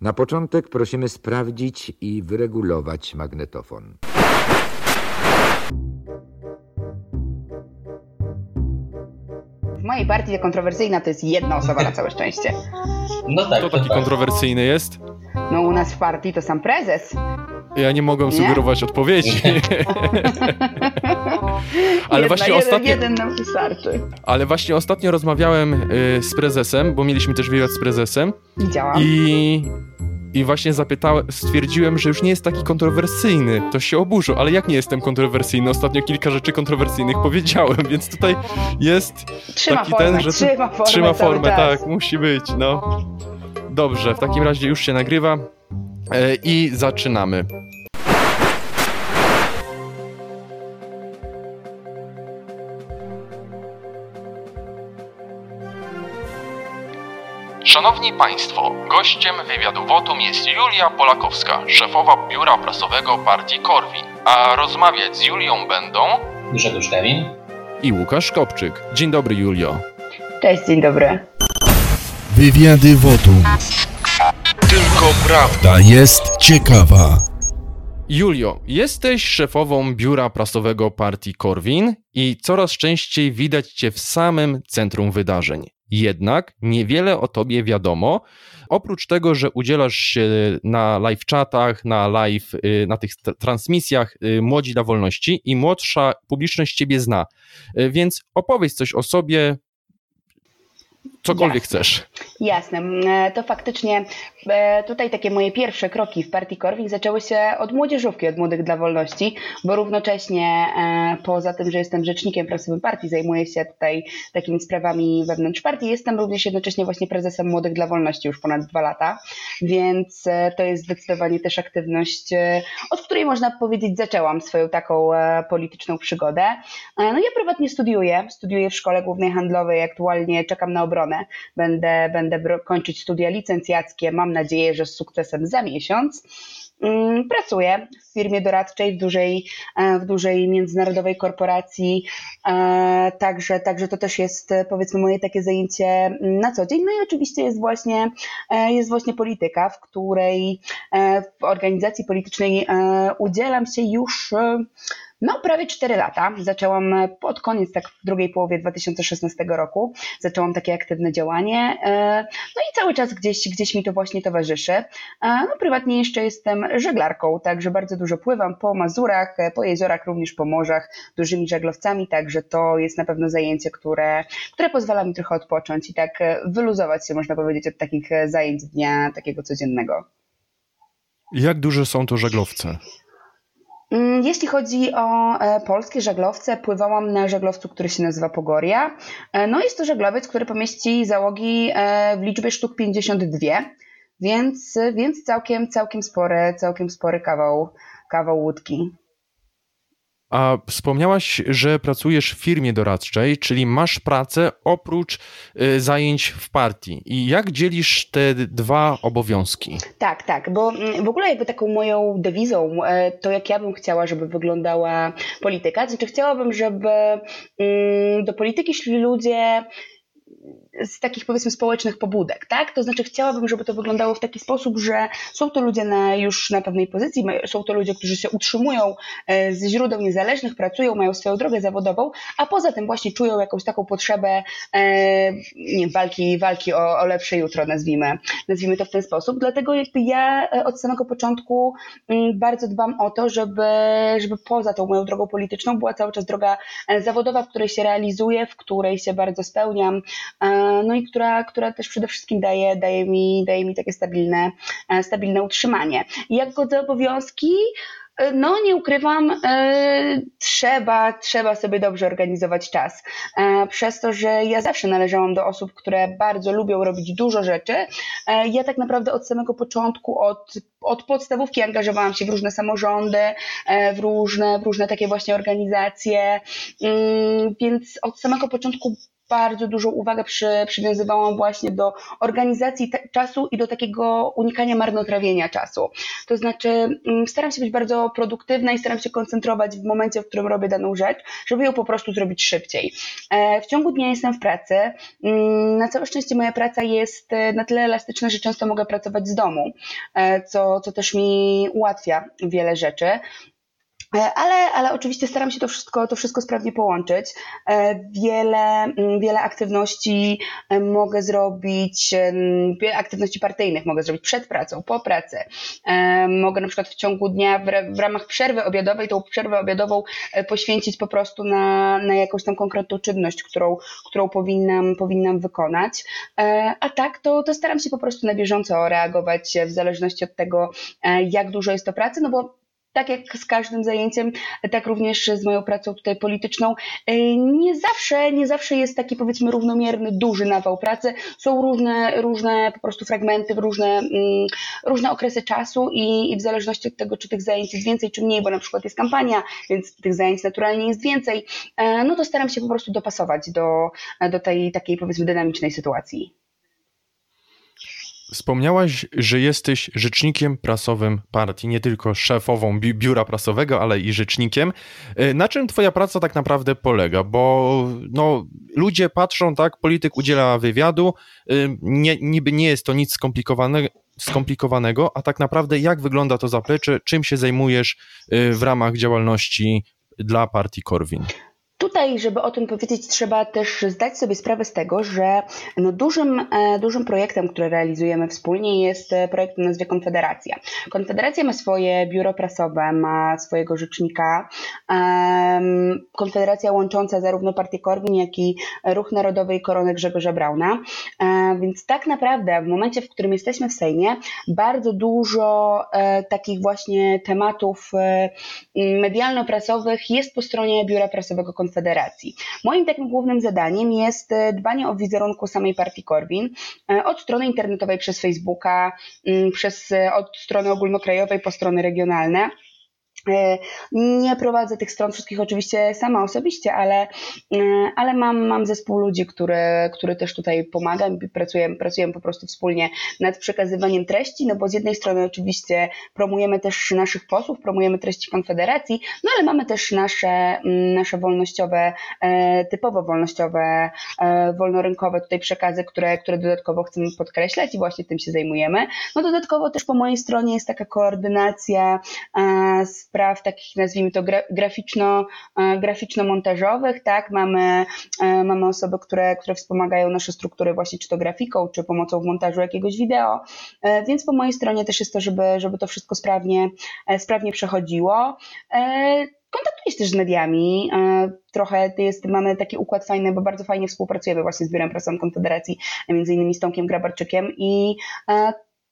Na początek prosimy sprawdzić i wyregulować magnetofon. W mojej partii kontrowersyjna to jest jedna osoba na całe szczęście. No tak, Kto to taki tak. kontrowersyjny jest? No u nas w partii to sam prezes. Ja nie mogę Nie? sugerować odpowiedzi. Ale Jedna, właśnie jeden, ostatnio, jeden nam wystarczy. ale właśnie ostatnio rozmawiałem y, z prezesem, bo mieliśmy też wywiad z prezesem Widziałam. i, i właśnie zapytałem, stwierdziłem, że już nie jest taki kontrowersyjny. To się oburzył, ale jak nie jestem kontrowersyjny? Ostatnio kilka rzeczy kontrowersyjnych powiedziałem, więc tutaj jest Trzyma taki formę, ten, że trzyma formę trzyma formę, tak, musi być, no. Dobrze, w takim razie już się nagrywa e, i zaczynamy. Szanowni Państwo, gościem wywiadu Wotum jest Julia Polakowska, szefowa biura prasowego partii Korwin. A rozmawiać z Julią będą Grzegorz Kevin. i Łukasz Kopczyk. Dzień dobry, Julio. Cześć, dzień dobry. Wywiady Wotum. Tylko prawda. Jest ciekawa. Julio, jesteś szefową biura prasowego partii Korwin i coraz częściej widać cię w samym centrum wydarzeń. Jednak niewiele o tobie wiadomo, oprócz tego, że udzielasz się na live chatach, na live, y, na tych transmisjach y, Młodzi dla Wolności i młodsza publiczność ciebie zna. Y, Więc opowiedz coś o sobie, cokolwiek Jasne. chcesz. Jasne, to faktycznie tutaj takie moje pierwsze kroki w partii Korwin zaczęły się od młodzieżówki, od Młodych dla Wolności, bo równocześnie e, poza tym, że jestem rzecznikiem prasowym partii, zajmuję się tutaj takimi sprawami wewnątrz partii, jestem również jednocześnie właśnie prezesem Młodych dla Wolności już ponad dwa lata, więc e, to jest zdecydowanie też aktywność, e, od której można powiedzieć zaczęłam swoją taką e, polityczną przygodę. E, No ja prywatnie studiuję, studiuję w Szkole Głównej Handlowej, aktualnie czekam na obronę, będę, będę kończyć studia licencjackie, mam nadzieję, że z sukcesem za miesiąc. Mm, Pracuję w firmie doradczej, w dużej, e, w dużej międzynarodowej korporacji, e, także, także to też jest e, powiedzmy moje takie zajęcie mm, na co dzień. No i oczywiście jest właśnie, jest właśnie polityka, w której w organizacji politycznej udzielam się już no, prawie 4 lata. Zaczęłam e, pod koniec, tak w drugiej połowie 2016 roku. Zaczęłam takie aktywne działanie. e, No i cały czas gdzieś, gdzieś mi to właśnie towarzyszy. E, No, prywatnie jeszcze jestem żeglarką, także bardzo dużo pływam po Mazurach, po jeziorach, również po morzach, dużymi żaglowcami, także to jest na pewno zajęcie, które, które pozwala mi trochę odpocząć i tak wyluzować się, można powiedzieć, od takich zajęć dnia takiego codziennego. Jak duże są to żaglowce? Mm, Jeśli chodzi o e, polskie żaglowce, pływałam na żaglowcu, który się nazywa Pogoria. E, No jest to żaglowiec, który pomieści załogi e, w liczbie sztuk 52, więc, więc całkiem, całkiem spory, całkiem spory kawał, kawał łódki. A wspomniałaś, że pracujesz w firmie doradczej, czyli masz pracę oprócz y, zajęć w partii. I jak dzielisz te dwa obowiązki? Tak, tak, bo mm, w ogóle jakby taką moją dewizą, e, to jak ja bym chciała, żeby wyglądała polityka, to znaczy chciałabym, żeby mm, do polityki szli ludzie z takich powiedzmy społecznych pobudek, tak? To znaczy chciałabym, żeby to wyglądało w taki sposób, że są to ludzie na, już na pewnej pozycji, są to ludzie, którzy się utrzymują e, ze źródeł niezależnych, pracują, mają swoją drogę zawodową, a poza tym właśnie czują jakąś taką potrzebę e, nie, walki, walki o, o lepsze jutro, nazwijmy, nazwijmy to w ten sposób. Dlatego jakby ja e, od samego początku mm, bardzo dbam o to, żeby, żeby poza tą moją drogą polityczną była cały czas droga zawodowa, w której się realizuję, w której się bardzo spełniam, no i która, która też przede wszystkim daje, daje, mi, daje mi takie stabilne, e, stabilne utrzymanie. Jak godzę obowiązki, e, no nie ukrywam, e, trzeba, trzeba sobie dobrze organizować czas. E, Przez to, że ja zawsze należałam do osób, które bardzo lubią robić dużo rzeczy, e, ja tak naprawdę od samego początku, od, od podstawówki angażowałam się w różne samorządy, e, w różne, w różne takie właśnie organizacje, Mm, więc od samego początku bardzo dużą uwagę przy, przywiązywałam właśnie do organizacji czasu i do takiego unikania marnotrawienia czasu. To znaczy, mm, staram się być bardzo produktywna i staram się koncentrować w momencie, w którym robię daną rzecz, żeby ją po prostu zrobić szybciej. E, w ciągu dnia jestem w pracy. Mm, na całe szczęście moja praca jest e, na tyle elastyczna, że często mogę pracować z domu, e, co, co też mi ułatwia wiele rzeczy. E, ale, ale oczywiście staram się to wszystko, to wszystko sprawnie połączyć. E, wiele, mm, wiele aktywności e, mogę zrobić, wiele aktywności partyjnych mogę zrobić przed pracą, po pracy. Mogę na przykład w ciągu dnia w, w ramach przerwy obiadowej, tą przerwę obiadową poświęcić po prostu na, na jakąś tam konkretną czynność, którą, którą powinnam, powinnam wykonać. A tak, to, to staram się po prostu na bieżąco reagować w zależności od tego, jak dużo jest to pracy, no bo tak jak z każdym zajęciem, tak również z moją pracą tutaj polityczną, e, nie zawsze, nie zawsze jest taki powiedzmy równomierny, duży nawał pracy. Są różne, różne po prostu fragmenty, różne, mm, różne okresy czasu i, i w zależności od tego, czy tych zajęć jest więcej, czy mniej, bo na przykład jest kampania, więc tych zajęć naturalnie jest więcej, e, no to staram się po prostu dopasować do, do tej takiej powiedzmy dynamicznej sytuacji. Wspomniałaś, że jesteś rzecznikiem prasowym partii, nie tylko szefową bi biura prasowego, ale i rzecznikiem. E, na czym twoja praca tak naprawdę polega? Bo no, ludzie patrzą, tak, polityk udziela wywiadu, e, nie, niby nie jest to nic skomplikowanego, skomplikowanego, a tak naprawdę jak wygląda to zaplecze, czym się zajmujesz e, w ramach działalności dla partii Korwin? Tutaj, żeby o tym powiedzieć, trzeba też zdać sobie sprawę z tego, że no dużym, e, dużym projektem, który realizujemy wspólnie jest e, projekt o nazwie Konfederacja. Konfederacja ma swoje biuro prasowe, ma swojego rzecznika. Konfederacja łącząca zarówno partię Korwin, jak i Ruch Narodowy i Koronę Grzegorza Brauna. E, więc tak naprawdę w momencie, w którym jesteśmy w Sejmie, bardzo dużo takich właśnie tematów medialno-prasowych jest po stronie biura prasowego Konfederacji Konfederacji. Moim takim głównym zadaniem jest e, dbanie o wizerunku samej partii Korwin e, od strony internetowej przez Facebooka, przez, e, od strony ogólnokrajowej po strony regionalne. E, nie prowadzę tych stron wszystkich oczywiście sama osobiście, ale, e, ale mam, mam zespół ludzi, który, który też tutaj pomaga. Pracujemy, pracujemy po prostu wspólnie nad przekazywaniem treści, no bo z jednej strony oczywiście promujemy też naszych posłów, promujemy treści Konfederacji, no ale mamy też nasze, nasze wolnościowe, e, typowo wolnościowe, wolnorynkowe tutaj przekazy, które, które dodatkowo chcemy podkreślać i właśnie tym się zajmujemy. No dodatkowo też po mojej stronie jest taka koordynacja z spraw takich, nazwijmy to, graficzno, e, graficzno-montażowych, tak, mamy, e, mamy osoby, które, które wspomagają nasze struktury właśnie czy to grafiką, czy pomocą w montażu jakiegoś wideo, e, więc po mojej stronie też jest to, żeby, żeby to wszystko sprawnie, sprawnie przechodziło. Kontaktuję się też z mediami. Trochę jest, mamy taki układ fajny, bo bardzo fajnie współpracujemy właśnie z Biurem Prasowym Konfederacji, między innymi z Tomkiem Grabarczykiem i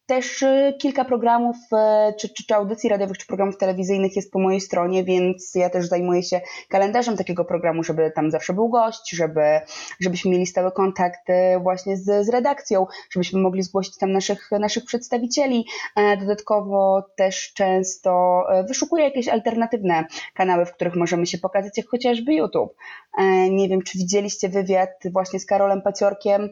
też y, kilka programów, y, czy, czy, czy audycji radiowych, czy programów telewizyjnych jest po mojej stronie, więc ja też zajmuję się kalendarzem takiego programu, żeby tam zawsze był gość, żeby, żebyśmy mieli stały kontakt y, właśnie z, z redakcją, żebyśmy mogli zgłosić tam naszych, naszych przedstawicieli. E, dodatkowo też często e, wyszukuję jakieś alternatywne kanały, w których możemy się pokazać, jak chociażby YouTube. E, nie wiem, czy widzieliście wywiad właśnie z Karolem Paciorkiem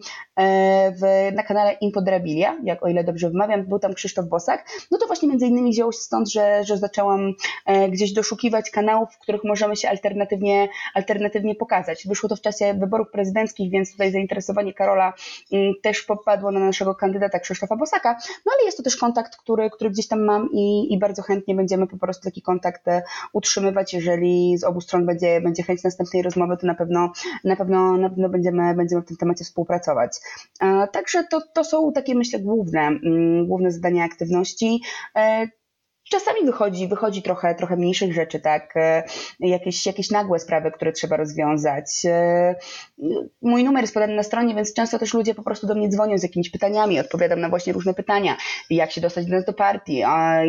w, na kanale Impodrabilia, jak o ile dobrze wymawiam, był tam Krzysztof Bosak, no to właśnie między innymi wzięło się stąd, że, że zaczęłam e, gdzieś doszukiwać kanałów, w których możemy się alternatywnie, alternatywnie pokazać. Wyszło to w czasie wyborów prezydenckich, więc tutaj zainteresowanie Karola mm, też popadło na naszego kandydata Krzysztofa Bosaka, no ale jest to też kontakt, który, który gdzieś tam mam i, i bardzo chętnie będziemy po prostu taki kontakt e, utrzymywać, jeżeli z obu stron będzie, będzie chęć następnej rozmowy, to na pewno, na pewno, na pewno będziemy, będziemy w tym temacie współpracować. E, także to, to są takie myślę główne mm, główne zadania aktywności. E, czasami wychodzi, wychodzi trochę, trochę mniejszych rzeczy, tak? E, jakieś, jakieś nagłe sprawy, które trzeba rozwiązać. E, mój numer jest podany na stronie, więc często też ludzie po prostu do mnie dzwonią z jakimiś pytaniami, odpowiadam na właśnie różne pytania. Jak się dostać do nas do partii,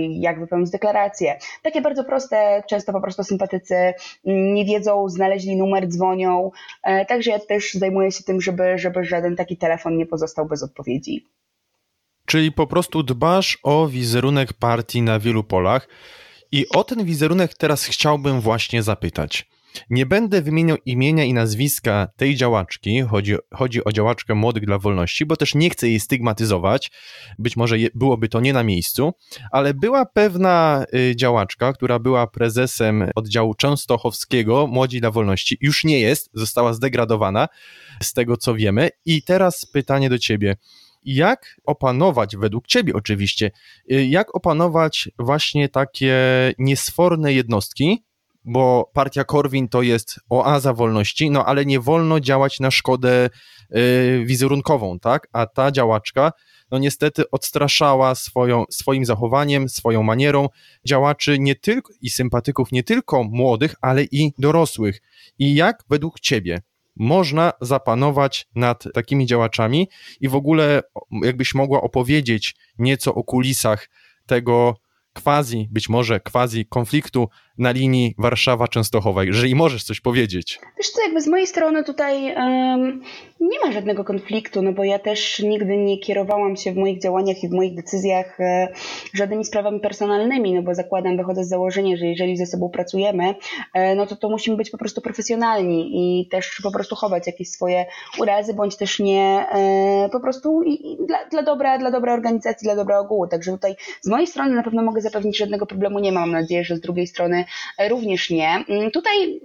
jak wypełnić deklarację. Takie bardzo proste, często po prostu sympatycy nie wiedzą, znaleźli numer, dzwonią. Także ja też zajmuję się tym, żeby, żeby żaden taki telefon nie pozostał bez odpowiedzi. Czyli po prostu dbasz o wizerunek partii na wielu polach. I o ten wizerunek teraz chciałbym właśnie zapytać. Nie będę wymieniał imienia i nazwiska tej działaczki, chodzi, chodzi o działaczkę Młodych dla Wolności, bo też nie chcę jej stygmatyzować, być może je, byłoby to nie na miejscu, ale była pewna y, działaczka, która była prezesem oddziału częstochowskiego Młodzi dla Wolności, już nie jest, została zdegradowana z tego co wiemy. I teraz pytanie do ciebie jak opanować, według Ciebie oczywiście, y, jak opanować właśnie takie niesforne jednostki, bo partia Korwin to jest oaza wolności, no ale nie wolno działać na szkodę y, wizerunkową, tak? A ta działaczka, no niestety odstraszała swoją, swoim zachowaniem, swoją manierą działaczy nie tylko i sympatyków nie tylko młodych, ale i dorosłych. I jak według Ciebie można zapanować nad takimi działaczami i w ogóle jakbyś mogła opowiedzieć nieco o kulisach tego quasi, być może quasi konfliktu na linii Warszawa-Częstochowa, jeżeli możesz coś powiedzieć. Wiesz co, jakby z mojej strony tutaj um, nie ma żadnego konfliktu, no bo ja też nigdy nie kierowałam się w moich działaniach i w moich decyzjach e, żadnymi sprawami personalnymi, no bo zakładam, wychodzę z założenia, że jeżeli ze sobą pracujemy, e, no to to musimy być po prostu profesjonalni i też po prostu chować jakieś swoje urazy, bądź też nie e, po prostu i, i dla, dla, dobra, dla dobra organizacji, dla dobra ogółu. Także tutaj z mojej strony na pewno mogę zapewnić, że żadnego problemu nie mam. Mam nadzieję, że z drugiej strony również nie. Mm, tutaj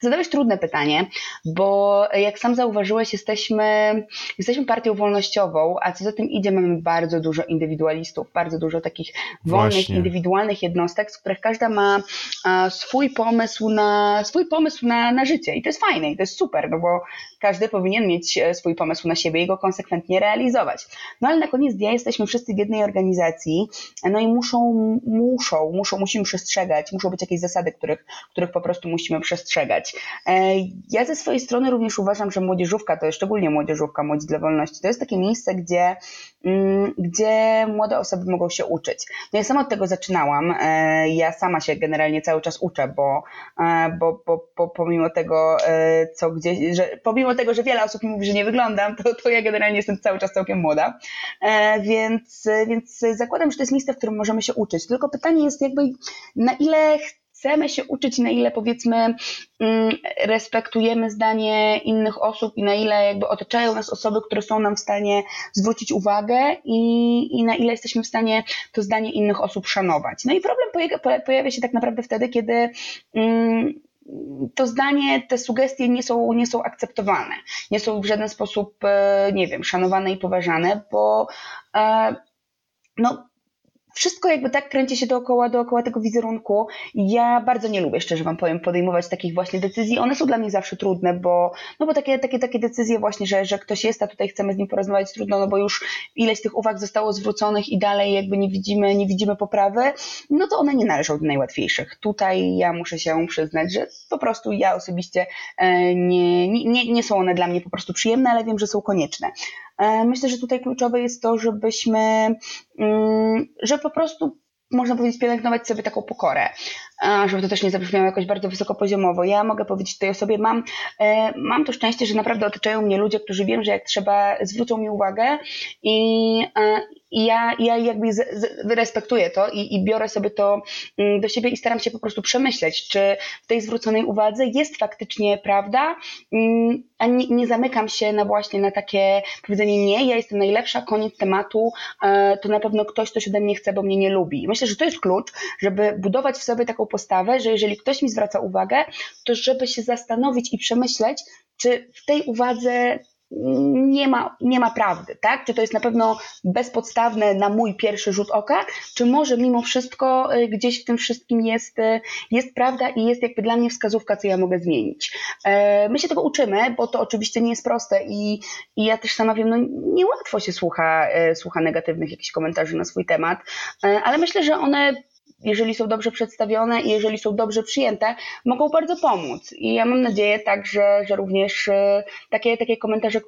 Zadałeś trudne pytanie, bo jak sam zauważyłeś, jesteśmy, jesteśmy partią wolnościową, a co za tym idzie, mamy bardzo dużo indywidualistów, bardzo dużo takich wolnych, Właśnie. indywidualnych jednostek, z których każda ma swój pomysł na, swój pomysł na, na życie. I to jest fajne, i to jest super, no bo każdy powinien mieć e, swój pomysł na siebie i go konsekwentnie realizować. No ale na koniec dnia jesteśmy wszyscy w jednej organizacji, no i muszą, muszą, muszą, musimy przestrzegać, muszą być jakieś zasady, których, których po prostu musimy przestrzegać. E, ja ze swojej strony również uważam, że młodzieżówka, to jest szczególnie młodzieżówka, Młodzi dla Wolności, to jest takie miejsce, gdzie, mm, gdzie młode osoby mogą się uczyć. No ja sama od tego zaczynałam, e, ja sama się generalnie cały czas uczę, bo, bo, bo, bo pomimo tego, co gdzieś, że pomimo mimo tego, że wiele osób mi mówi, że nie wyglądam, to, to ja generalnie jestem cały czas całkiem młoda. E, więc, więc zakładam, że to jest miejsce, w którym możemy się uczyć. Tylko pytanie jest jakby, na ile chcemy się uczyć, na ile powiedzmy mm, respektujemy zdanie innych osób i na ile jakby otaczają nas osoby, które są nam w stanie zwrócić uwagę i, i na ile jesteśmy w stanie to zdanie innych osób szanować. No i problem pojawia, się tak naprawdę wtedy, kiedy mm, to zdanie, te sugestie nie są, nie są akceptowane, nie są w żaden sposób, e, nie wiem, szanowane i poważane, bo e, no, wszystko jakby tak kręci się dookoła, dookoła tego wizerunku. Ja bardzo nie lubię, szczerze wam powiem, podejmować takich właśnie decyzji. One są dla mnie zawsze trudne, bo, no bo takie, takie, takie decyzje właśnie, że, że ktoś jest, a tutaj chcemy z nim porozmawiać, trudno, no bo już ileś tych uwag zostało zwróconych i dalej jakby nie widzimy, nie widzimy poprawy, no to one nie należą do najłatwiejszych. Tutaj ja muszę się przyznać, że po prostu ja osobiście e, nie, nie, nie są one dla mnie po prostu przyjemne, ale wiem, że są konieczne. E, myślę, że tutaj kluczowe jest to, żebyśmy, mm, że po prostu można powiedzieć, pielęgnować sobie taką pokorę, żeby to też nie zabrzmiało jakoś bardzo wysokopoziomowo. Ja mogę powiedzieć tej osobie, mam, e, mam to szczęście, że naprawdę otaczają mnie ludzie, którzy wiem, że jak trzeba, zwrócą mi uwagę i, i ja, ja jakby z, z, respektuję to i, i biorę sobie to mm, do siebie i staram się po prostu przemyśleć, czy w tej zwróconej uwadze jest faktycznie prawda, mm, a nie, nie zamykam się na właśnie na takie powiedzenie nie, ja jestem najlepsza, koniec tematu, e, to na pewno ktoś coś ode mnie chce, bo mnie nie lubi. Myślę, że to jest klucz, żeby budować w sobie taką postawę, że jeżeli ktoś mi zwraca uwagę, to żeby się zastanowić i przemyśleć, czy w tej uwadze nie ma, nie ma prawdy, tak? Czy to jest na pewno bezpodstawne na mój pierwszy rzut oka, czy może mimo wszystko y, gdzieś w tym wszystkim jest, y, jest prawda i jest jakby dla mnie wskazówka, co ja mogę zmienić. E, my się tego uczymy, bo to oczywiście nie jest proste i, i ja też sama wiem, no niełatwo się słucha, e, słucha negatywnych jakichś komentarzy na swój temat, e, ale myślę, że one jeżeli są dobrze przedstawione i jeżeli są dobrze przyjęte, mogą bardzo pomóc. I ja mam nadzieję także, że również e, takie, takie komentarze,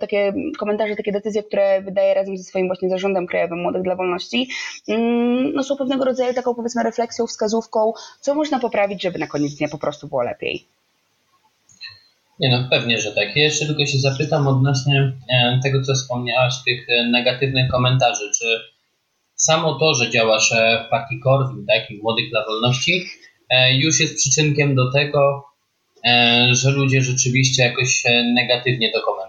takie komentarze, takie decyzje, które wydaje razem ze swoim właśnie zarządem krajowym Młodych dla Wolności, mm, no są pewnego rodzaju taką powiedzmy refleksją, wskazówką, co można poprawić, żeby na koniec dnia po prostu było lepiej. Nie no, pewnie, że tak. Ja jeszcze tylko się zapytam odnośnie e, tego, co wspomniałaś, tych e, negatywnych komentarzy. Czy samo to, że działasz w partii Korwin, tak, i Młodych dla Wolności, e, już jest przyczynkiem do tego, że ludzie rzeczywiście jakoś negatywnie to komentują?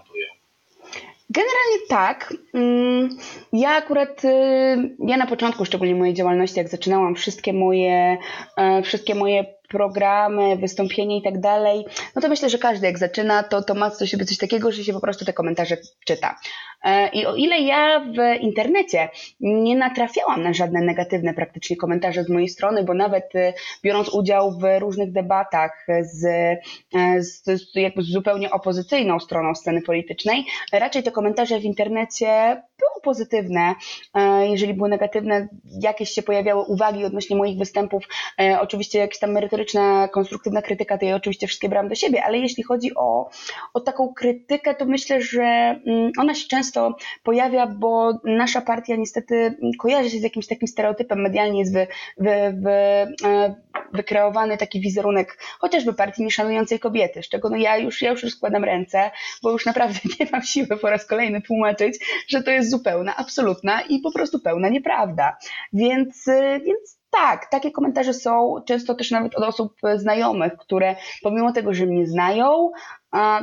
Generalnie tak. Mm, ja akurat, y, ja na początku szczególnie mojej działalności, jak zaczynałam wszystkie moje, e, wszystkie moje programy, wystąpienie i tak dalej, no to myślę, że każdy jak zaczyna, to, to ma coś, coś takiego, że się po prostu te komentarze czyta. E, I o ile ja w internecie nie natrafiałam na żadne negatywne praktycznie komentarze z mojej strony, bo nawet e, biorąc udział w różnych debatach z, e, z, z jakby zupełnie opozycyjną stroną sceny politycznej, raczej te komentarze w internecie były pozytywne. Jeżeli były negatywne, jakieś się pojawiały uwagi odnośnie moich występów, oczywiście jakaś tam merytoryczna, konstruktywna krytyka, to ja oczywiście wszystkie brałam do siebie, ale jeśli chodzi o, o taką krytykę, to myślę, że mm, ona się często często pojawia, bo nasza partia niestety kojarzy się z jakimś takim stereotypem, medialnie jest wy, wy, wy, e, wykreowany taki wizerunek chociażby partii nieszanującej kobiety, z czego no ja już, ja już rozkładam ręce, bo już naprawdę nie mam siły po raz kolejny tłumaczyć, że to jest zupełna, absolutna i po prostu pełna nieprawda. Więc, e, więc tak, takie komentarze są często też nawet od osób znajomych, które pomimo tego, że mnie znają,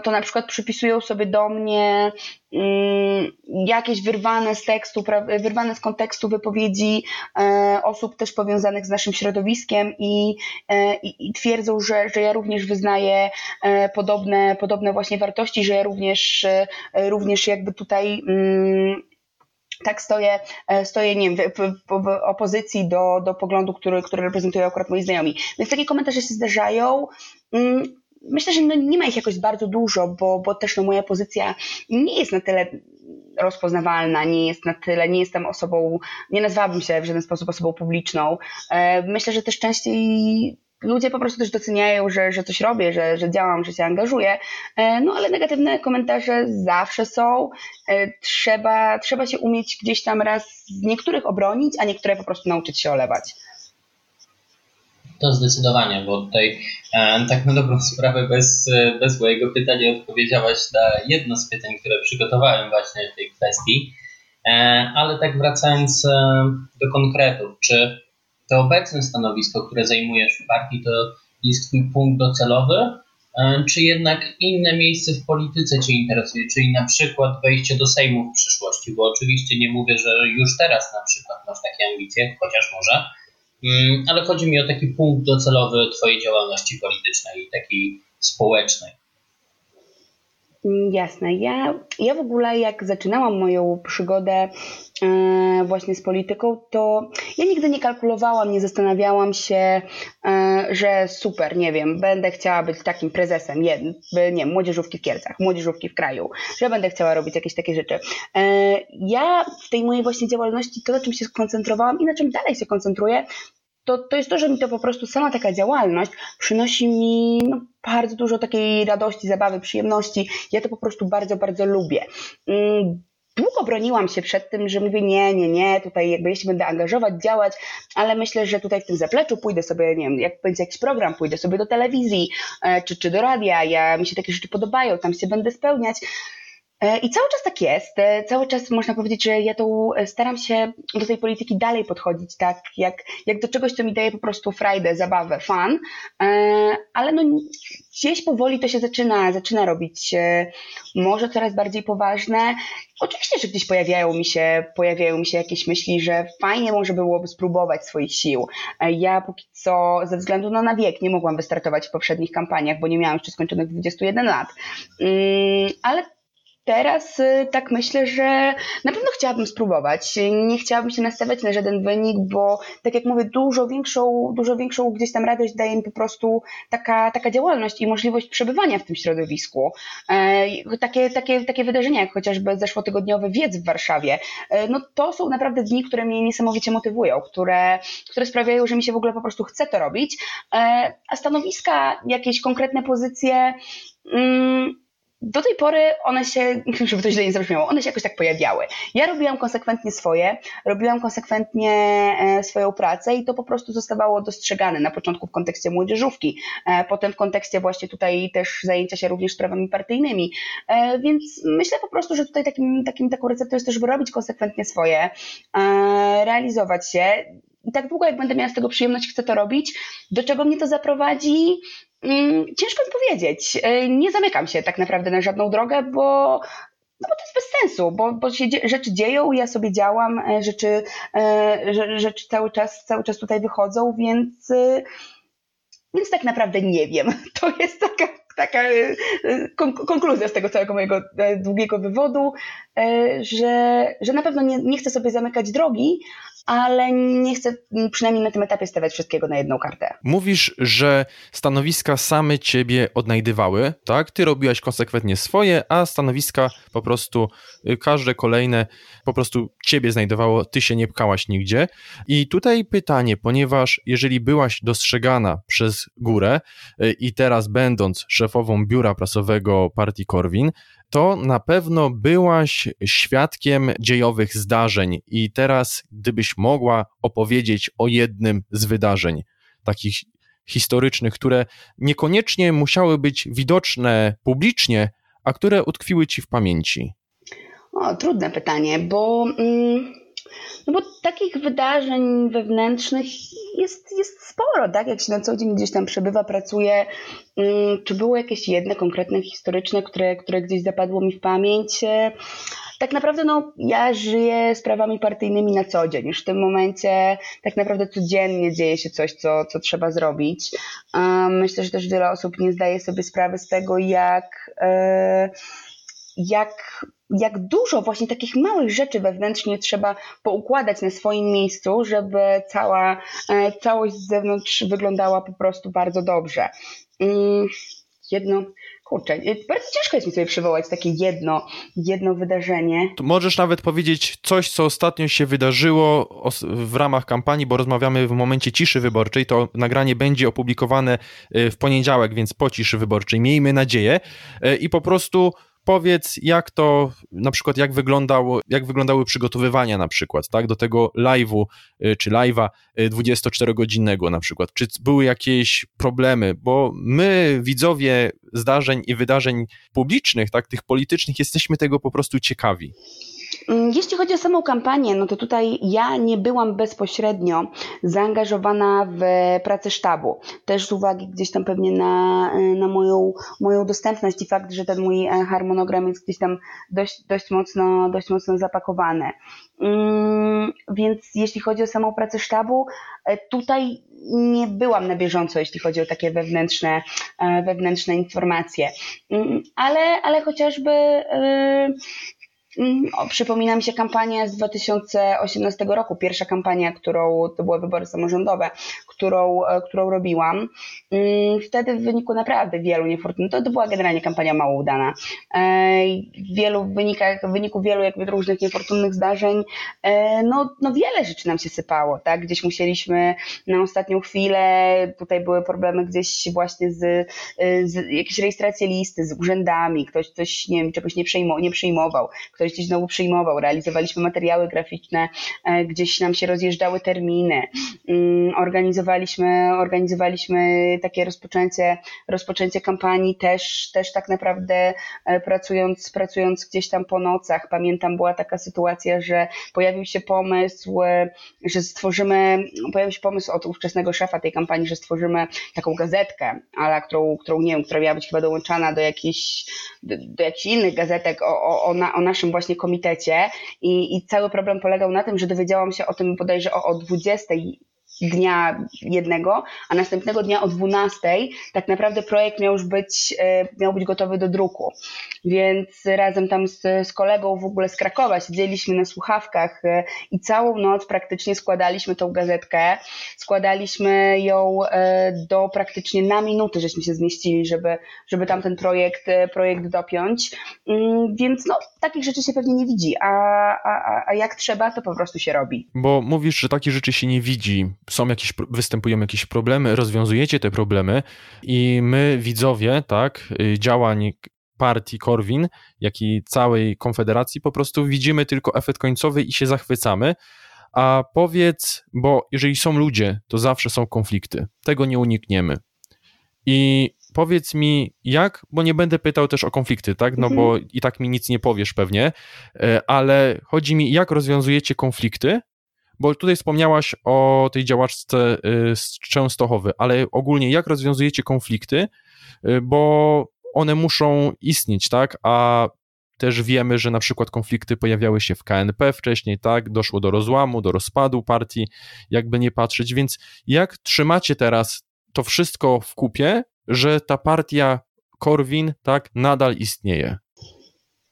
to na przykład przypisują sobie do mnie mm, jakieś wyrwane z tekstu, wyrwane z kontekstu wypowiedzi e, osób też powiązanych z naszym środowiskiem i, e, i, i twierdzą, że, że ja również wyznaję e, podobne, podobne właśnie wartości, że ja również, również jakby tutaj mm, tak stoję, stoję nie wiem, w, w, opozycji do, do poglądu, który, który reprezentują akurat moi znajomi. Więc takie komentarze się zdarzają. Myślę, że no nie ma ich jakoś bardzo dużo, bo, bo też no moja pozycja nie jest na tyle rozpoznawalna, nie jest na tyle, nie jestem osobą, nie nazwałabym się w żaden sposób osobą publiczną. E, myślę, że też częściej ludzie po prostu też doceniają, że, że coś robię, że, że działam, że się angażuję, e, no ale negatywne komentarze zawsze są. E, trzeba, trzeba się umieć gdzieś tam raz niektórych obronić, a niektóre po prostu nauczyć się olewać. To zdecydowanie, bo tutaj e, tak na dobrą sprawę bez, bez mojego pytania odpowiedziałaś na jedno z pytań, które przygotowałem właśnie w tej kwestii. E, ale tak wracając e, do konkretów, czy to obecne stanowisko, które zajmujesz w partii, to jest Twój punkt docelowy, e, czy jednak inne miejsce w polityce Cię interesuje, czyli na przykład wejście do Sejmu w przyszłości, bo oczywiście nie mówię, że już teraz na przykład masz takie ambicje, chociaż może, ale chodzi mi o taki punkt docelowy Twojej działalności politycznej i takiej społecznej. Mm, jasne. Ja, ja w ogóle jak zaczynałam moją przygodę e, właśnie z polityką, to ja nigdy nie kalkulowałam, nie zastanawiałam się, e, że super, nie wiem, będę chciała być takim prezesem, nie, wiem, młodzieżówki w Kielcach, młodzieżówki w kraju, że będę chciała robić jakieś takie rzeczy. E, ja w tej mojej właśnie działalności, to na czym się skoncentrowałam i na czym dalej się koncentruję, to, to jest to, że mi to po prostu sama taka działalność przynosi mi no, bardzo dużo takiej radości, zabawy, przyjemności. Ja to po prostu bardzo, bardzo lubię. Mm, długo broniłam się przed tym, że mówię nie, nie, nie, tutaj jakby jeśli będę angażować, działać, ale myślę, że tutaj w tym zapleczu pójdę sobie, nie wiem, jak będzie jakiś program, pójdę sobie do telewizji e, czy, czy do radia, ja, mi się takie rzeczy podobają, tam się będę spełniać. E, I cały czas tak jest. E, cały czas można powiedzieć, że ja tą e, staram się do tej polityki dalej podchodzić, tak jak, jak do czegoś, co mi daje po prostu frajdę, zabawę, fan, ale no gdzieś powoli to się zaczyna, zaczyna robić może coraz bardziej poważne. Oczywiście, że gdzieś pojawiają mi się, pojawiają mi się jakieś myśli, że fajnie może byłoby spróbować swoich sił. Ja póki co ze względu na, wiek nie mogłam wystartować w poprzednich kampaniach, bo nie miałam jeszcze skończonych 21 lat. Mm, ale Teraz y, tak myślę, że na pewno chciałabym spróbować. Nie chciałabym się nastawiać na żaden wynik, bo tak jak mówię, dużo większą, dużo większą gdzieś tam radość daje mi po prostu taka, taka działalność i możliwość przebywania w tym środowisku. E, takie, takie, takie wydarzenia, jak chociażby zeszłotygodniowy wiec w Warszawie, e, no to są naprawdę dni, które mnie niesamowicie motywują, które, które sprawiają, że mi się w ogóle po prostu chce to robić. E, a stanowiska, jakieś konkretne pozycje, mm, do tej pory one się, żeby to źle nie zabrzmiało, one się jakoś tak pojawiały. Ja robiłam konsekwentnie swoje, robiłam konsekwentnie e, swoją pracę i to po prostu zostawało dostrzegane na początku w kontekście młodzieżówki, e, potem w kontekście właśnie tutaj też zajęcia się również sprawami partyjnymi, e, więc myślę po prostu, że tutaj takim, takim taką receptą jest też, żeby robić konsekwentnie swoje, realizować się i tak długo, jak będę miała z tego przyjemność, chcę to robić. Do czego mnie to zaprowadzi? Mm, ciężko mi powiedzieć. E, nie zamykam się tak naprawdę na żadną drogę, bo, no bo to jest bez sensu, bo, bo się rzeczy dzieją, ja sobie działam, e, rzeczy, e, rzeczy cały czas, cały czas tutaj wychodzą, więc, więc tak naprawdę nie wiem. To jest taka, taka konkluzja z tego całego mojego długiego wywodu, że, że na pewno nie, nie chcę sobie zamykać drogi, ale nie chcę przynajmniej na tym etapie stawiać wszystkiego na jedną kartę. Mówisz, że stanowiska same ciebie odnajdywały, tak? Ty robiłaś konsekwentnie swoje, a stanowiska po prostu y, każde kolejne po prostu ciebie znajdowało, ty się nie pchałaś nigdzie. I tutaj pytanie, ponieważ jeżeli byłaś dostrzegana przez górę y, i teraz będąc szefową biura prasowego partii Korwin, to na pewno byłaś świadkiem dziejowych zdarzeń i teraz, gdybyś mogła opowiedzieć o jednym z wydarzeń takich historycznych, które niekoniecznie musiały być widoczne publicznie, a które utkwiły ci w pamięci? O, trudne pytanie, bo. Mm no bo takich wydarzeń wewnętrznych jest, jest sporo, tak? Jak się na co dzień gdzieś tam przebywa, pracuje. Mm, czy było jakieś jedne konkretne historyczne, które, które gdzieś zapadło mi w pamięć? Tak naprawdę no, ja żyję sprawami partyjnymi na co dzień. Już w tym momencie tak naprawdę codziennie dzieje się coś, co, co trzeba zrobić. Myślę, że też wiele osób nie zdaje sobie sprawy z tego, jak, e, jak jak dużo właśnie takich małych rzeczy wewnętrznie trzeba poukładać na swoim miejscu, żeby cała e, całość z zewnątrz wyglądała po prostu bardzo dobrze. Mm, jedno, kurczę, e, bardzo ciężko jest mi sobie przywołać takie jedno, jedno wydarzenie. To możesz nawet powiedzieć coś, co ostatnio się wydarzyło w ramach kampanii, bo rozmawiamy w momencie ciszy wyborczej. To nagranie będzie opublikowane e, w poniedziałek, więc po ciszy wyborczej. Miejmy nadzieję. I po prostu powiedz, jak to, na przykład, jak, wyglądało, jak wyglądały przygotowywania na przykład, tak, do tego live'u, y, czy live'a 24-godzinnego y, na przykład, czy były jakieś problemy, bo my, widzowie zdarzeń i wydarzeń publicznych, tak, tych politycznych, jesteśmy tego po prostu ciekawi. Mm, jeśli chodzi o samą kampanię, no to tutaj ja nie byłam bezpośrednio zaangażowana w pracę sztabu. Też z uwagi gdzieś tam pewnie na, na moją, moją dostępność i fakt, że ten mój e, harmonogram jest gdzieś tam dość, dość, mocno, dość mocno zapakowany. Mm, więc jeśli chodzi o samą pracę sztabu, e, tutaj nie byłam na bieżąco, jeśli chodzi o takie wewnętrzne, e, wewnętrzne informacje. Mm, ale, ale chociażby Mm, o, przypomina mi się kampania z 2018 roku, pierwsza kampania, którą, to były wybory samorządowe, którą, e, którą robiłam. Mm, wtedy w wyniku naprawdę wielu niefortun, to, to była generalnie kampania mało udana. E, w wielu wynikach, w wyniku wielu jakby różnych niefortunnych zdarzeń, e, no, no wiele rzeczy nam się sypało, tak? Gdzieś musieliśmy na ostatnią chwilę, tutaj były problemy gdzieś właśnie z, z jakieś rejestracje listy, z urzędami, ktoś coś, nie wiem, czegoś nie, przejmował, nie przyjmował, ktoś gdzieś znowu przyjmował, realizowaliśmy materiały graficzne, e, gdzieś nam się rozjeżdżały terminy, mm, organizowaliśmy, organizowaliśmy takie rozpoczęcie, rozpoczęcie kampanii też, też tak naprawdę e, pracując, pracując gdzieś tam po nocach. Pamiętam, była taka sytuacja, że pojawił się pomysł, e, że stworzymy, pojawił się pomysł od ówczesnego szefa tej kampanii, że stworzymy taką gazetkę, ale którą, którą nie wiem, która miała być chyba dołączana do jakichś, do, do jakichś innych gazetek o, o, o, na, o naszym właśnie komitecie i, i cały problem polegał na tym, że dowiedziałam się o tym bodajże o, o 20 dnia jednego, a następnego dnia o 12 tak naprawdę projekt miał już być, e, miał być gotowy do druku. Więc razem tam z, z kolegą w ogóle z Krakowa siedzieliśmy na słuchawkach e, i całą noc praktycznie składaliśmy tą gazetkę. Składaliśmy ją e, do praktycznie na minuty, żeśmy się zmieścili, żeby, żeby tam ten projekt, projekt dopiąć. Mm, więc no, takich rzeczy się pewnie nie widzi, a, a, a jak trzeba, to po prostu się robi. Bo mówisz, że takich rzeczy się nie widzi są jakieś, występują jakieś problemy, rozwiązujecie te problemy i my, widzowie, tak, y, działań partii Korwin, jak i całej Konfederacji, po prostu widzimy tylko efekt końcowy i się zachwycamy. A powiedz, bo jeżeli są ludzie, to zawsze są konflikty. Tego nie unikniemy. I powiedz mi, jak, bo nie będę pytał też o konflikty, tak? No mhm. bo i tak mi nic nie powiesz pewnie, e, ale chodzi mi, jak rozwiązujecie konflikty bo tutaj wspomniałaś o tej działaczce y, z Częstochowy, ale ogólnie jak rozwiązujecie konflikty, y, bo one muszą istnieć, tak? A też wiemy, że na przykład konflikty pojawiały się w KNP wcześniej, tak? Doszło do rozłamu, do rozpadu partii, jakby nie patrzeć. Więc jak trzymacie teraz to wszystko w kupie, że ta partia Korwin, tak, nadal istnieje?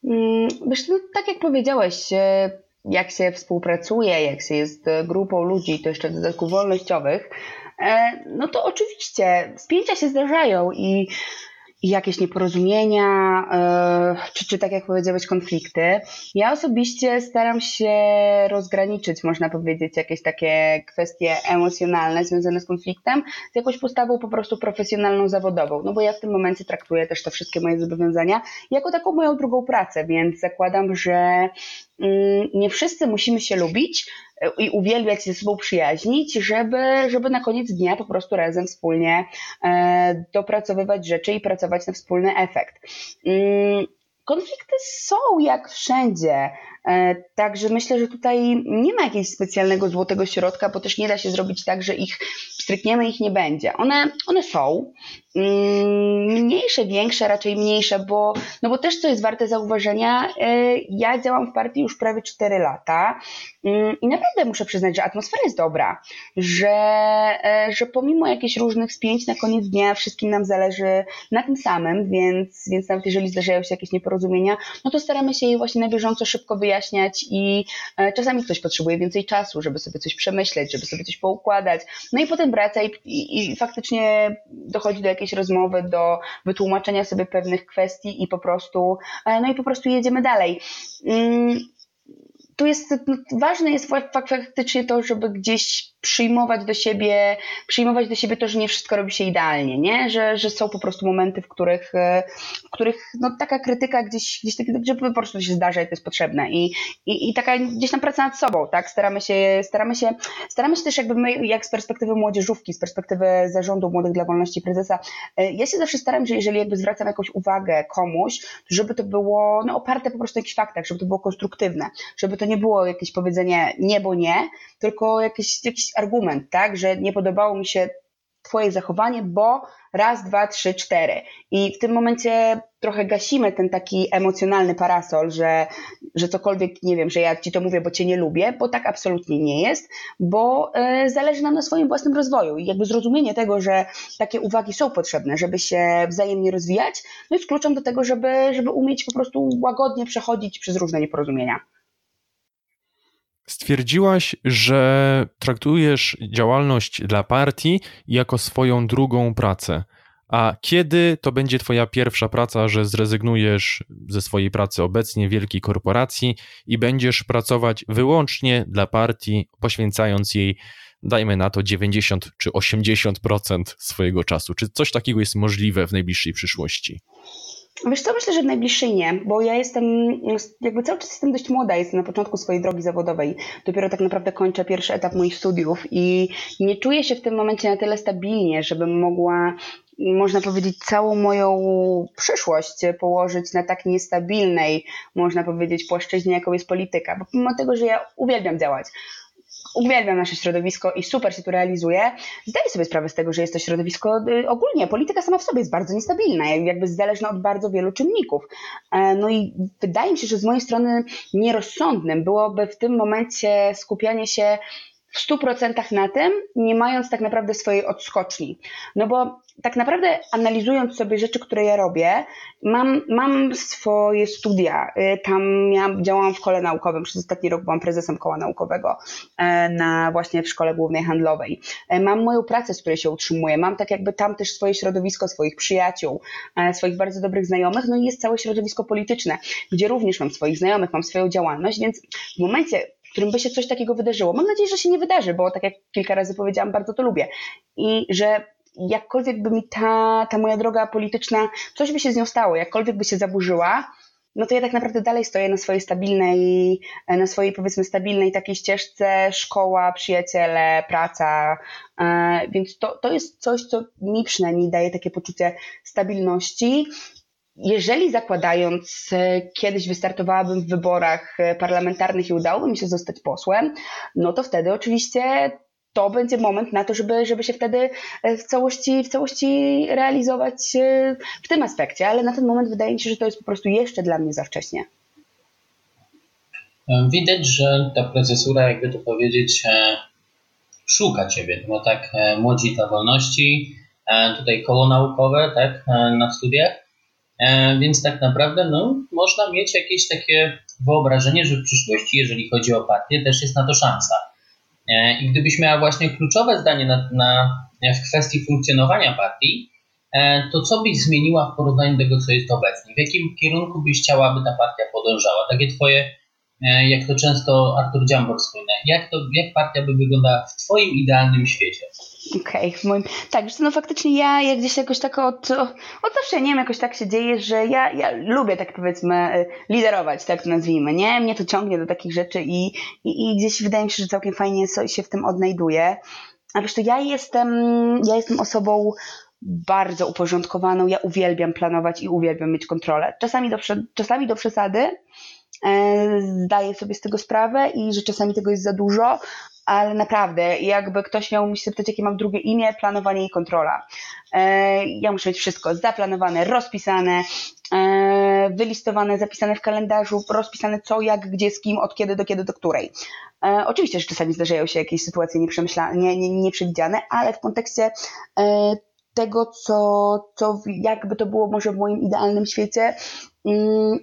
Mm, wiesz, no, tak jak powiedziałeś, e, jak się współpracuje, jak się jest grupą ludzi, to jeszcze w dodatku wolnościowych, e, no to oczywiście spięcia się zdarzają i jakieś nieporozumienia, e, czy, czy tak jak powiedziałeś, konflikty. Ja osobiście staram się rozgraniczyć, można powiedzieć, jakieś takie kwestie emocjonalne związane z konfliktem z jakąś postawą po prostu profesjonalną, zawodową. No bo ja w tym momencie traktuję też te wszystkie moje zobowiązania jako taką moją drugą pracę, więc zakładam, że nie wszyscy musimy się lubić, i uwielbiać ze sobą przyjaźnić, żeby, żeby na koniec dnia po prostu razem wspólnie e, dopracowywać rzeczy i pracować na wspólny efekt. Mm, konflikty są jak wszędzie, e, także myślę, że tutaj nie ma jakiegoś specjalnego złotego środka, bo też nie da się zrobić tak, że ich strykniemy, ich nie będzie. One, one są, Mm, mniejsze, większe, raczej mniejsze, bo, no bo też co jest warte zauważenia, e, ja działam w partii już prawie 4 lata mm, i naprawdę muszę przyznać, że atmosfera jest dobra, że, e, że pomimo jakichś różnych spięć na koniec dnia wszystkim nam zależy na tym samym, więc, więc nawet jeżeli zdarzają się jakieś nieporozumienia, no to staramy się je właśnie na bieżąco szybko wyjaśniać i e, czasami ktoś potrzebuje więcej czasu, żeby sobie coś przemyśleć, żeby sobie coś poukładać, no i potem wraca i, i, i faktycznie dochodzi do jakiejś rozmowy, do wytłumaczenia sobie pewnych kwestii i po prostu, e, no i po prostu jedziemy dalej. Tu jest, no, ważne jest faktycznie to, żeby gdzieś przyjmować do siebie, przyjmować do siebie to, że nie wszystko robi się idealnie, nie? Że, że są po prostu momenty, w których, e, w których no, taka krytyka gdzieś, gdzieś tak, że po prostu się zdarza i to jest potrzebne. I, i, i taka gdzieś tam praca nad sobą, tak? Staramy się, staramy się, staramy się też jakby my, jak z perspektywy młodzieżówki, z perspektywy zarządu Młodych dla Wolności Prezesa, e, ja się zawsze staram, że jeżeli jakby zwracam jakąś uwagę komuś, żeby to było no, oparte po prostu na jakichś faktach, żeby to było konstruktywne, żeby to nie było jakieś powiedzenie nie, bo nie, tylko jakiś, jakiś argument, tak, że nie podobało mi się Twoje zachowanie, bo raz, dwa, trzy, cztery. I w tym momencie trochę gasimy ten taki emocjonalny parasol, że, że cokolwiek, nie wiem, że ja Ci to mówię, bo Cię nie lubię, bo tak absolutnie nie jest, bo y, zależy nam na swoim własnym rozwoju. I jakby zrozumienie tego, że takie uwagi są potrzebne, żeby się wzajemnie rozwijać, no jest kluczem do tego, żeby, żeby umieć po prostu łagodnie przechodzić przez różne nieporozumienia. Stwierdziłaś, że traktujesz działalność dla partii jako swoją drugą pracę. A kiedy to będzie Twoja pierwsza praca, że zrezygnujesz ze swojej pracy obecnie w wielkiej korporacji i będziesz pracować wyłącznie dla partii, poświęcając jej, dajmy na to, 90 czy 80% swojego czasu? Czy coś takiego jest możliwe w najbliższej przyszłości? Wiesz co, myślę, że w najbliższej nie, bo ja jestem, jakby cały czas jestem dość młoda, jestem na początku swojej drogi zawodowej. Dopiero tak naprawdę kończę pierwszy etap moich studiów i nie czuję się w tym momencie na tyle stabilnie, żebym mogła można powiedzieć, całą moją przyszłość położyć na tak niestabilnej, można powiedzieć, płaszczyźnie, jaką jest polityka. Bo pomimo tego, że ja uwielbiam działać, uwielbiam nasze środowisko i super się tu realizuje, zdaję sobie sprawę z tego, że jest to środowisko y, ogólnie, polityka sama w sobie jest bardzo niestabilna, jakby zależna od bardzo wielu czynników. E, no i wydaje mi się, że z mojej strony nierozsądnym byłoby w tym momencie skupianie się w 100% na tym, nie mając tak naprawdę swojej odskoczni. No bo tak naprawdę analizując sobie rzeczy, które ja robię, mam, mam swoje studia. Y, tam ja działałam w szkole naukowym. Przez ostatni rok byłam prezesem koła naukowego e, na właśnie w szkole głównej handlowej. E, mam moją pracę, z której się utrzymuję. Mam tak jakby tam też swoje środowisko, swoich przyjaciół, swoich bardzo dobrych znajomych. No i jest całe środowisko polityczne, gdzie również mam swoich znajomych, mam swoją działalność, więc w momencie, którym by się coś takiego wydarzyło. Mam nadzieję, że się nie wydarzy, bo tak jak kilka razy powiedziałam, bardzo to lubię. I że jakkolwiek by mi ta, ta moja droga polityczna, coś by się z nią stało, jakkolwiek by się zaburzyła, no to ja tak naprawdę dalej stoję na swojej stabilnej, na swojej powiedzmy stabilnej takiej ścieżce, szkoła, przyjaciele, praca, e, więc to, to jest coś, co mi przynajmniej daje takie poczucie stabilności jeżeli zakładając, e, kiedyś wystartowałabym w wyborach e, parlamentarnych i udałoby mi się zostać posłem, no to wtedy oczywiście to będzie moment na to, żeby, żeby się wtedy w całości, w całości realizować w tym aspekcie, ale na ten moment wydaje mi się, że to jest po prostu jeszcze dla mnie za wcześnie. Widać, że ta procesura, jakby to powiedzieć, szuka ciebie, bo tak młodzi dla wolności, tutaj koło naukowe, tak, na studiach, E, więc tak naprawdę no, można mieć jakieś takie wyobrażenie, że w przyszłości, jeżeli chodzi o partię, też jest na to szansa. E, I gdybyś miała właśnie kluczowe zdanie na, na, w kwestii funkcjonowania partii, e, to co byś zmieniła w porównaniu do tego, co jest obecnie? W jakim kierunku byś chciała, aby ta partia podążała? Takie twoje, jak to często Artur Dziambor wspomina, jak, to, jak partia by wyglądała w twoim idealnym świecie? Okej, okay, moim... tak, wiesz no faktycznie ja, ja gdzieś jakoś tak od, od zawsze, nie wiem, jakoś tak się dzieje, że ja, ja lubię tak powiedzmy y, liderować, tak to nazwijmy, nie? Mnie to ciągnie do takich rzeczy i, i, i gdzieś wydaje mi się, że całkiem fajnie się w tym odnajduję. A wiesz to ja jestem, ja jestem osobą bardzo uporządkowaną, ja uwielbiam planować i uwielbiam mieć kontrolę. Czasami do, czasami do przesady, e, zdaję sobie z tego sprawę i że czasami tego jest za dużo, ale naprawdę, jakby ktoś miał mi się zapytać, jakie mam drugie imię, planowanie i kontrola. E, ja muszę mieć wszystko zaplanowane, rozpisane, e, wylistowane, zapisane w kalendarzu, rozpisane co, jak, gdzie, z kim, od kiedy do kiedy, do której. E, oczywiście, że czasami zdarzają się jakieś sytuacje nie, nie, nieprzewidziane, ale w kontekście tego, co, co jakby to było może w moim idealnym świecie, mm,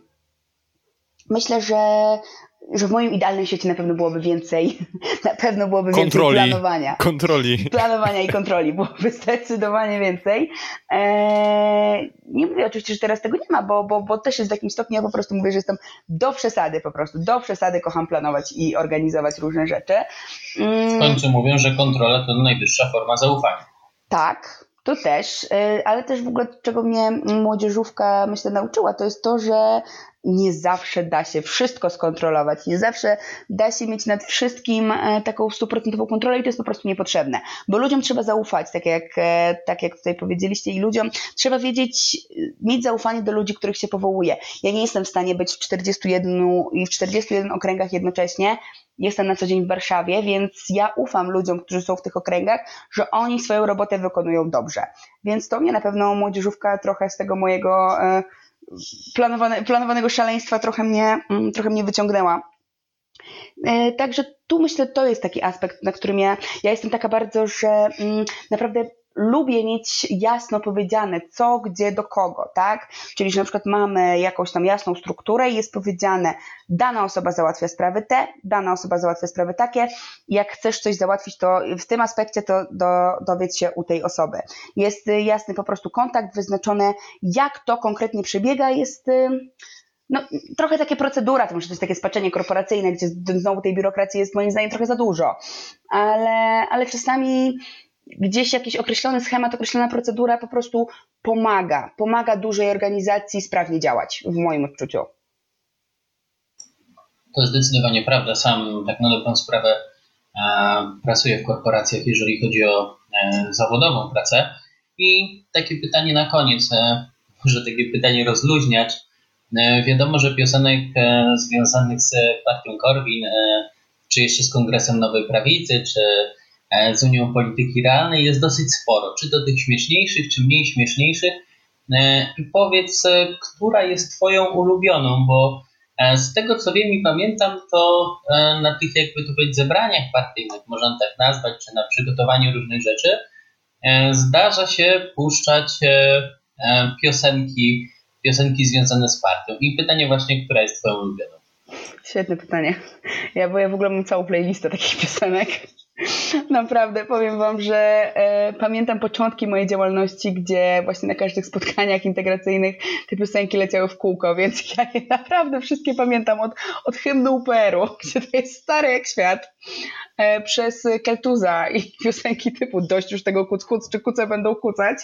myślę, że że w moim idealnym świecie na pewno byłoby więcej, na pewno byłoby kontroli, więcej planowania. Kontroli. Planowania i kontroli byłoby zdecydowanie więcej. Eee, nie mówię oczywiście, że teraz tego nie ma, bo, bo, bo też jest w takim stopniu, ja po prostu mówię, że jestem do przesady po prostu, do przesady kocham planować i organizować różne rzeczy. Mm. W końcu mówią, że kontrola to najwyższa forma zaufania. Tak, to też, e, ale też w ogóle czego mnie młodzieżówka myślę nauczyła, to jest to, że nie zawsze da się wszystko skontrolować, nie zawsze da się mieć nad wszystkim e, taką stuprocentową kontrolę i to jest po prostu niepotrzebne, bo ludziom trzeba zaufać, tak jak, e, tak jak tutaj powiedzieliście i ludziom trzeba wiedzieć, mieć zaufanie do ludzi, których się powołuje. Ja nie jestem w stanie być w 41 i w 41 okręgach jednocześnie, jestem na co dzień w Warszawie, więc ja ufam ludziom, którzy są w tych okręgach, że oni swoją robotę wykonują dobrze. Więc to mnie na pewno młodzieżówka trochę z tego mojego e, planowane, planowanego szaleństwa trochę mnie, mm, trochę mnie wyciągnęła. E, także tu myślę, to jest taki aspekt, na którym ja, ja jestem taka bardzo, że mm, naprawdę lubię mieć jasno powiedziane, co, gdzie, do kogo, tak? Czyli, że na przykład mamy jakąś tam jasną strukturę i jest powiedziane, dana osoba załatwia sprawy te, dana osoba załatwia sprawy takie. Jak chcesz coś załatwić, to w tym aspekcie to do, dowiedz się u tej osoby. Jest jasny po prostu kontakt, wyznaczone, jak to konkretnie przebiega, jest no, trochę takie procedura, to może jest takie spaczenie korporacyjne, gdzie znowu tej biurokracji jest moim zdaniem trochę za dużo, ale, ale czasami gdzieś jakiś określony schemat, określona procedura po prostu pomaga, pomaga dużej organizacji sprawnie działać, w moim odczuciu. To zdecydowanie prawda. Sam tak na dobrą sprawę e, pracuję w korporacjach, jeżeli chodzi o e, zawodową pracę. I takie pytanie na koniec, e, może takie pytanie rozluźniać. Wiadomo, że piosenek związanych z partią Korwin, czy jeszcze z Kongresem Nowej Prawicy, czy z Unią Polityki Realnej jest dosyć sporo. Czy to tych śmieszniejszych, czy mniej śmieszniejszych. E, I powiedz, e, która jest Twoją ulubioną, bo z tego co wiem i pamiętam, to na tych jakby to powiedzieć zebraniach partyjnych, można tak nazwać, czy na przygotowaniu różnych rzeczy, zdarza się puszczać piosenki, piosenki związane z partią. I pytanie właśnie, która jest Twoją ulubioną? Świetne pytanie. Ja, bo ja w ogóle mam całą playlistę takich piosenek. Naprawdę, powiem Wam, że e, pamiętam początki mojej działalności, gdzie właśnie na każdych spotkaniach integracyjnych te piosenki leciały w kółko, więc ja je naprawdę wszystkie pamiętam od, od hymnu UPR-u, gdzie to jest stary jak świat, przez Keltuza i piosenki typu dość już tego kuc, kuc czy kuce będą kucać,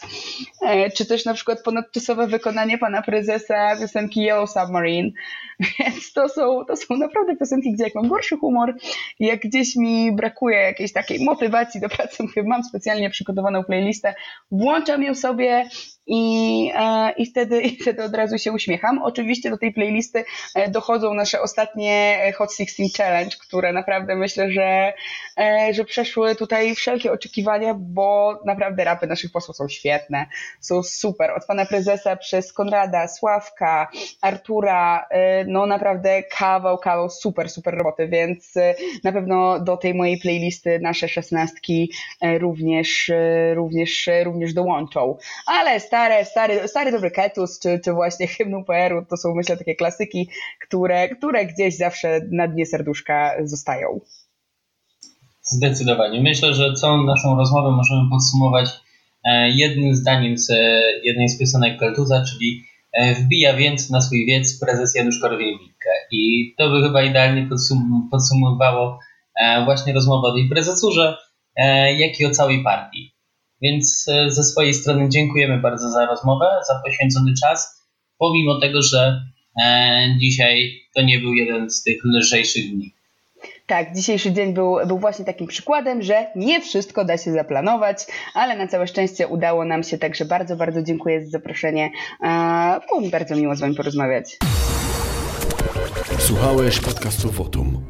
e, czy też na przykład ponadczasowe wykonanie pana prezesa piosenki Yellow Submarine, więc to są, to są naprawdę piosenki, gdzie jak mam gorszy humor, jak gdzieś mi brakuje jakiejś takiej motywacji do pracy, mówię, mam specjalnie przygotowaną playlistę, włączam ją sobie i, e, i, wtedy, i wtedy od razu się uśmiecham. Oczywiście do tej playlisty e, dochodzą nasze ostatnie Hot 16 Challenge, które naprawdę myślę, że, e, że przeszły tutaj wszelkie oczekiwania, bo naprawdę rapy naszych posłów są świetne, są super. Od pana prezesa przez Konrada, Sławka, Artura, e, no naprawdę kawał, kawał super, super roboty, więc e, na pewno do tej mojej playlisty nasze szesnastki e, również, e, również, e, również dołączą. Ale stare, stary, stary dobry Ketus, czy, czy właśnie hymn UPR-u, to są myślę takie klasyki, które, które gdzieś zawsze na dnie serduszka zostają. Zdecydowanie. Myślę, że całą naszą rozmowę możemy podsumować e, jednym zdaniem z e, jednej z piosenek Keltuza, czyli e, wbija więc na swój wiec prezes Janusz Korwin-Mikke. I to by chyba idealnie podsum podsumowało właśnie rozmowę o tej prezesurze, jak i o całej partii. Więc ze swojej strony dziękujemy bardzo za rozmowę, za poświęcony czas, pomimo tego, że dzisiaj to nie był jeden z tych lżejszych dni. Tak, dzisiejszy dzień był, był właśnie takim przykładem, że nie wszystko da się zaplanować, ale na całe szczęście udało nam się, także bardzo, bardzo dziękuję za zaproszenie. Było mi bardzo miło z Wami porozmawiać. Słuchałeś podcastu Wotum.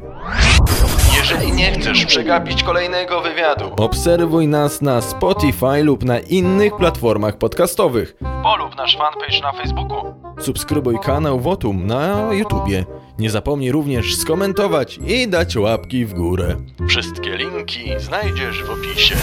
Jeżeli nie chcesz przegapić kolejnego wywiadu, obserwuj nas na Spotify lub na innych platformach podcastowych. Polub nasz fanpage na Facebooku. Subskrybuj kanał Wotum na YouTubie. Nie zapomnij również skomentować i dać łapki w górę. Wszystkie linki znajdziesz w opisie.